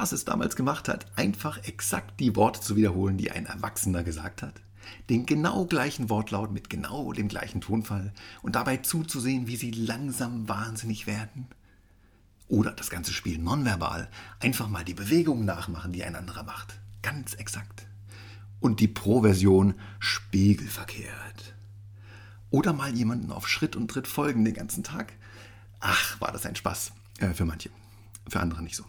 Spaß es damals gemacht hat, einfach exakt die Worte zu wiederholen, die ein Erwachsener gesagt hat? Den genau gleichen Wortlaut mit genau dem gleichen Tonfall und dabei zuzusehen, wie sie langsam wahnsinnig werden? Oder das ganze Spiel nonverbal, einfach mal die Bewegungen nachmachen, die ein anderer macht. Ganz exakt. Und die Pro-Version spiegelverkehrt. Oder mal jemanden auf Schritt und Tritt folgen den ganzen Tag. Ach, war das ein Spaß. Äh, für manche. Für andere nicht so.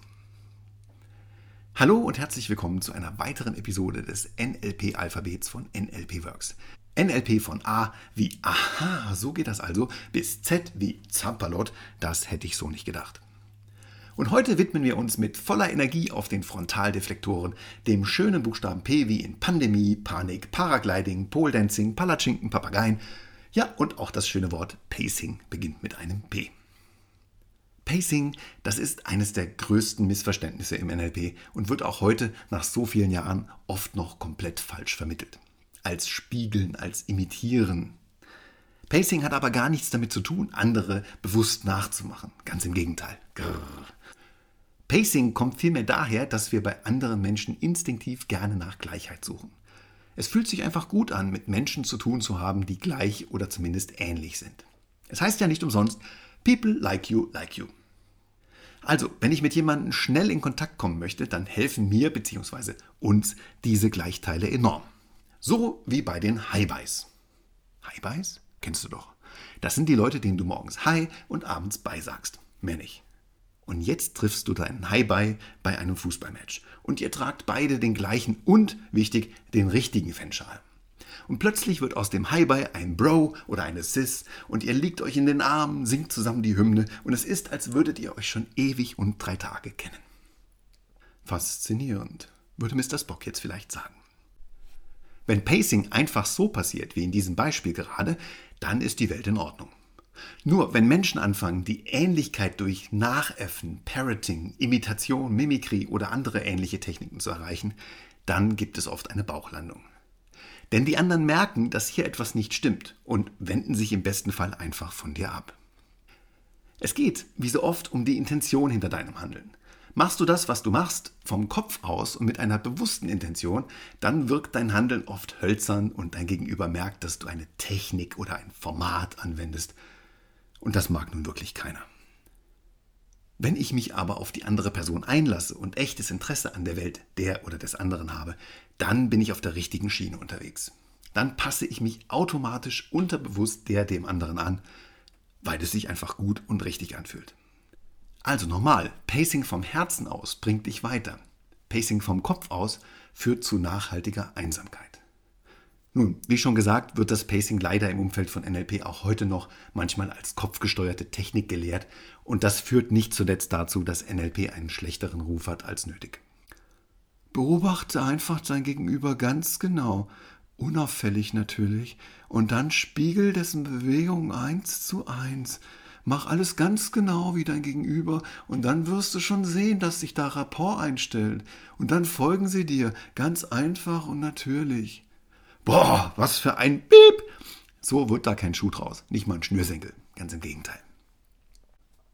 Hallo und herzlich willkommen zu einer weiteren Episode des NLP-Alphabets von NLP Works. NLP von A wie Aha, so geht das also, bis Z wie Zampalot, das hätte ich so nicht gedacht. Und heute widmen wir uns mit voller Energie auf den Frontaldeflektoren, dem schönen Buchstaben P wie in Pandemie, Panik, Paragliding, Pole Dancing, Palatschinken, Papageien. Ja, und auch das schöne Wort Pacing beginnt mit einem P. Pacing, das ist eines der größten Missverständnisse im NLP und wird auch heute nach so vielen Jahren oft noch komplett falsch vermittelt. Als Spiegeln, als Imitieren. Pacing hat aber gar nichts damit zu tun, andere bewusst nachzumachen. Ganz im Gegenteil. Grrr. Pacing kommt vielmehr daher, dass wir bei anderen Menschen instinktiv gerne nach Gleichheit suchen. Es fühlt sich einfach gut an, mit Menschen zu tun zu haben, die gleich oder zumindest ähnlich sind. Es heißt ja nicht umsonst, People like you, like you. Also, wenn ich mit jemandem schnell in Kontakt kommen möchte, dann helfen mir bzw. uns diese Gleichteile enorm. So wie bei den Hi-Bys. Hi-Bys? Kennst du doch. Das sind die Leute, denen du morgens Hi und abends Bye sagst. Mehr nicht. Und jetzt triffst du deinen Hi-Bye bei einem Fußballmatch. Und ihr tragt beide den gleichen und, wichtig, den richtigen Fanschal. Und plötzlich wird aus dem Hi-Bye ein Bro oder eine Sis und ihr liegt euch in den Armen, singt zusammen die Hymne und es ist, als würdet ihr euch schon ewig und drei Tage kennen. Faszinierend, würde Mr. Spock jetzt vielleicht sagen. Wenn Pacing einfach so passiert, wie in diesem Beispiel gerade, dann ist die Welt in Ordnung. Nur wenn Menschen anfangen, die Ähnlichkeit durch Nachäffen, Parroting, Imitation, Mimikry oder andere ähnliche Techniken zu erreichen, dann gibt es oft eine Bauchlandung. Denn die anderen merken, dass hier etwas nicht stimmt und wenden sich im besten Fall einfach von dir ab. Es geht, wie so oft, um die Intention hinter deinem Handeln. Machst du das, was du machst, vom Kopf aus und mit einer bewussten Intention, dann wirkt dein Handeln oft hölzern und dein Gegenüber merkt, dass du eine Technik oder ein Format anwendest. Und das mag nun wirklich keiner. Wenn ich mich aber auf die andere Person einlasse und echtes Interesse an der Welt der oder des anderen habe, dann bin ich auf der richtigen Schiene unterwegs. Dann passe ich mich automatisch unterbewusst der dem anderen an, weil es sich einfach gut und richtig anfühlt. Also nochmal, Pacing vom Herzen aus bringt dich weiter. Pacing vom Kopf aus führt zu nachhaltiger Einsamkeit. Nun, wie schon gesagt, wird das Pacing leider im Umfeld von NLP auch heute noch manchmal als kopfgesteuerte Technik gelehrt und das führt nicht zuletzt dazu, dass NLP einen schlechteren Ruf hat als nötig. Beobachte einfach dein Gegenüber ganz genau, unauffällig natürlich, und dann spiegel dessen Bewegungen eins zu eins. Mach alles ganz genau wie dein Gegenüber und dann wirst du schon sehen, dass sich da Rapport einstellt. Und dann folgen sie dir, ganz einfach und natürlich. Boah, was für ein Piep! So wird da kein Schuh draus, nicht mal ein Schnürsenkel, ganz im Gegenteil.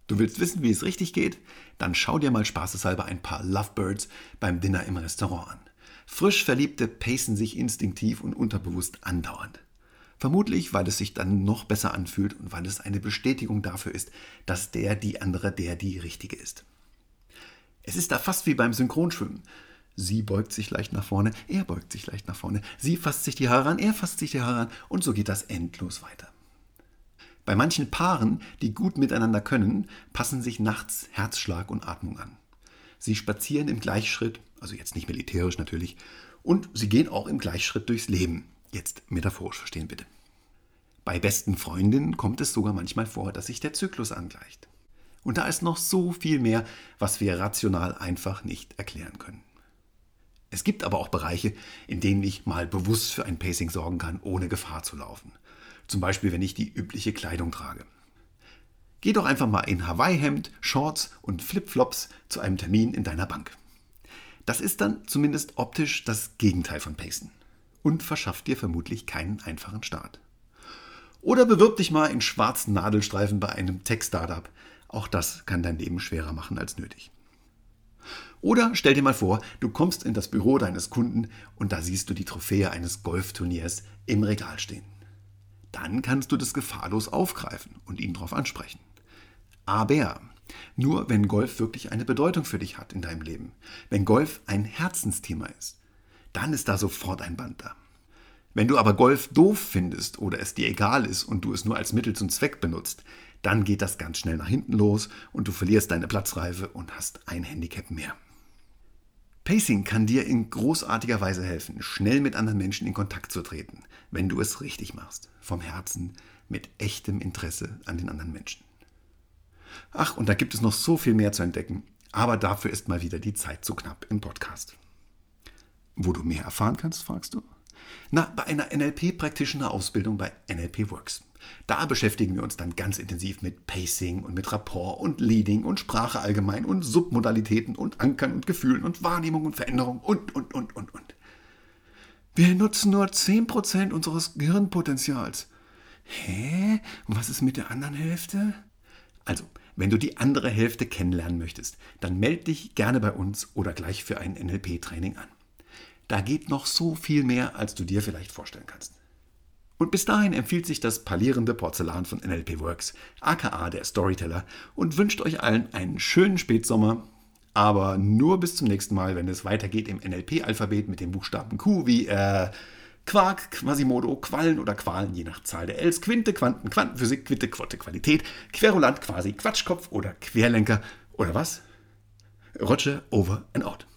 Du willst wissen, wie es richtig geht? Dann schau dir mal spaßeshalber ein paar Lovebirds beim Dinner im Restaurant an. Frisch Verliebte pacen sich instinktiv und unterbewusst andauernd. Vermutlich, weil es sich dann noch besser anfühlt und weil es eine Bestätigung dafür ist, dass der, die andere, der, die richtige ist. Es ist da fast wie beim Synchronschwimmen. Sie beugt sich leicht nach vorne, er beugt sich leicht nach vorne. Sie fasst sich die Haare an, er fasst sich die Haare an und so geht das endlos weiter. Bei manchen Paaren, die gut miteinander können, passen sich nachts Herzschlag und Atmung an. Sie spazieren im Gleichschritt, also jetzt nicht militärisch natürlich, und sie gehen auch im Gleichschritt durchs Leben. Jetzt metaphorisch verstehen bitte. Bei besten Freundinnen kommt es sogar manchmal vor, dass sich der Zyklus angleicht. Und da ist noch so viel mehr, was wir rational einfach nicht erklären können. Es gibt aber auch Bereiche, in denen ich mal bewusst für ein Pacing sorgen kann, ohne Gefahr zu laufen. Zum Beispiel, wenn ich die übliche Kleidung trage. Geh doch einfach mal in Hawaii-Hemd, Shorts und Flipflops zu einem Termin in deiner Bank. Das ist dann zumindest optisch das Gegenteil von Pacen und verschafft dir vermutlich keinen einfachen Start. Oder bewirb dich mal in schwarzen Nadelstreifen bei einem Tech-Startup. Auch das kann dein Leben schwerer machen als nötig. Oder stell dir mal vor, du kommst in das Büro deines Kunden und da siehst du die Trophäe eines Golfturniers im Regal stehen. Dann kannst du das gefahrlos aufgreifen und ihn darauf ansprechen. Aber nur wenn Golf wirklich eine Bedeutung für dich hat in deinem Leben, wenn Golf ein Herzensthema ist, dann ist da sofort ein Band da. Wenn du aber Golf doof findest oder es dir egal ist und du es nur als Mittel zum Zweck benutzt, dann geht das ganz schnell nach hinten los und du verlierst deine Platzreife und hast ein Handicap mehr. Pacing kann dir in großartiger Weise helfen, schnell mit anderen Menschen in Kontakt zu treten, wenn du es richtig machst, vom Herzen, mit echtem Interesse an den anderen Menschen. Ach, und da gibt es noch so viel mehr zu entdecken, aber dafür ist mal wieder die Zeit zu knapp im Podcast. Wo du mehr erfahren kannst, fragst du? Na, bei einer NLP-Practitioner-Ausbildung bei NLP Works. Da beschäftigen wir uns dann ganz intensiv mit Pacing und mit Rapport und Leading und Sprache allgemein und Submodalitäten und Ankern und Gefühlen und Wahrnehmung und Veränderung und, und, und, und, und. Wir nutzen nur 10% unseres Gehirnpotenzials. Hä? Und was ist mit der anderen Hälfte? Also, wenn du die andere Hälfte kennenlernen möchtest, dann melde dich gerne bei uns oder gleich für ein NLP-Training an. Da geht noch so viel mehr, als du dir vielleicht vorstellen kannst. Und bis dahin empfiehlt sich das palierende Porzellan von NLP Works, aka der Storyteller, und wünscht euch allen einen schönen Spätsommer, aber nur bis zum nächsten Mal, wenn es weitergeht im NLP-Alphabet mit dem Buchstaben Q wie äh, Quark, Quasimodo, Quallen oder Qualen, je nach Zahl der Ls, Quinte, Quanten, Quantenphysik, Quitte, Quote, Qualität, Querulant, quasi Quatschkopf oder Querlenker oder was? Roger, over and out.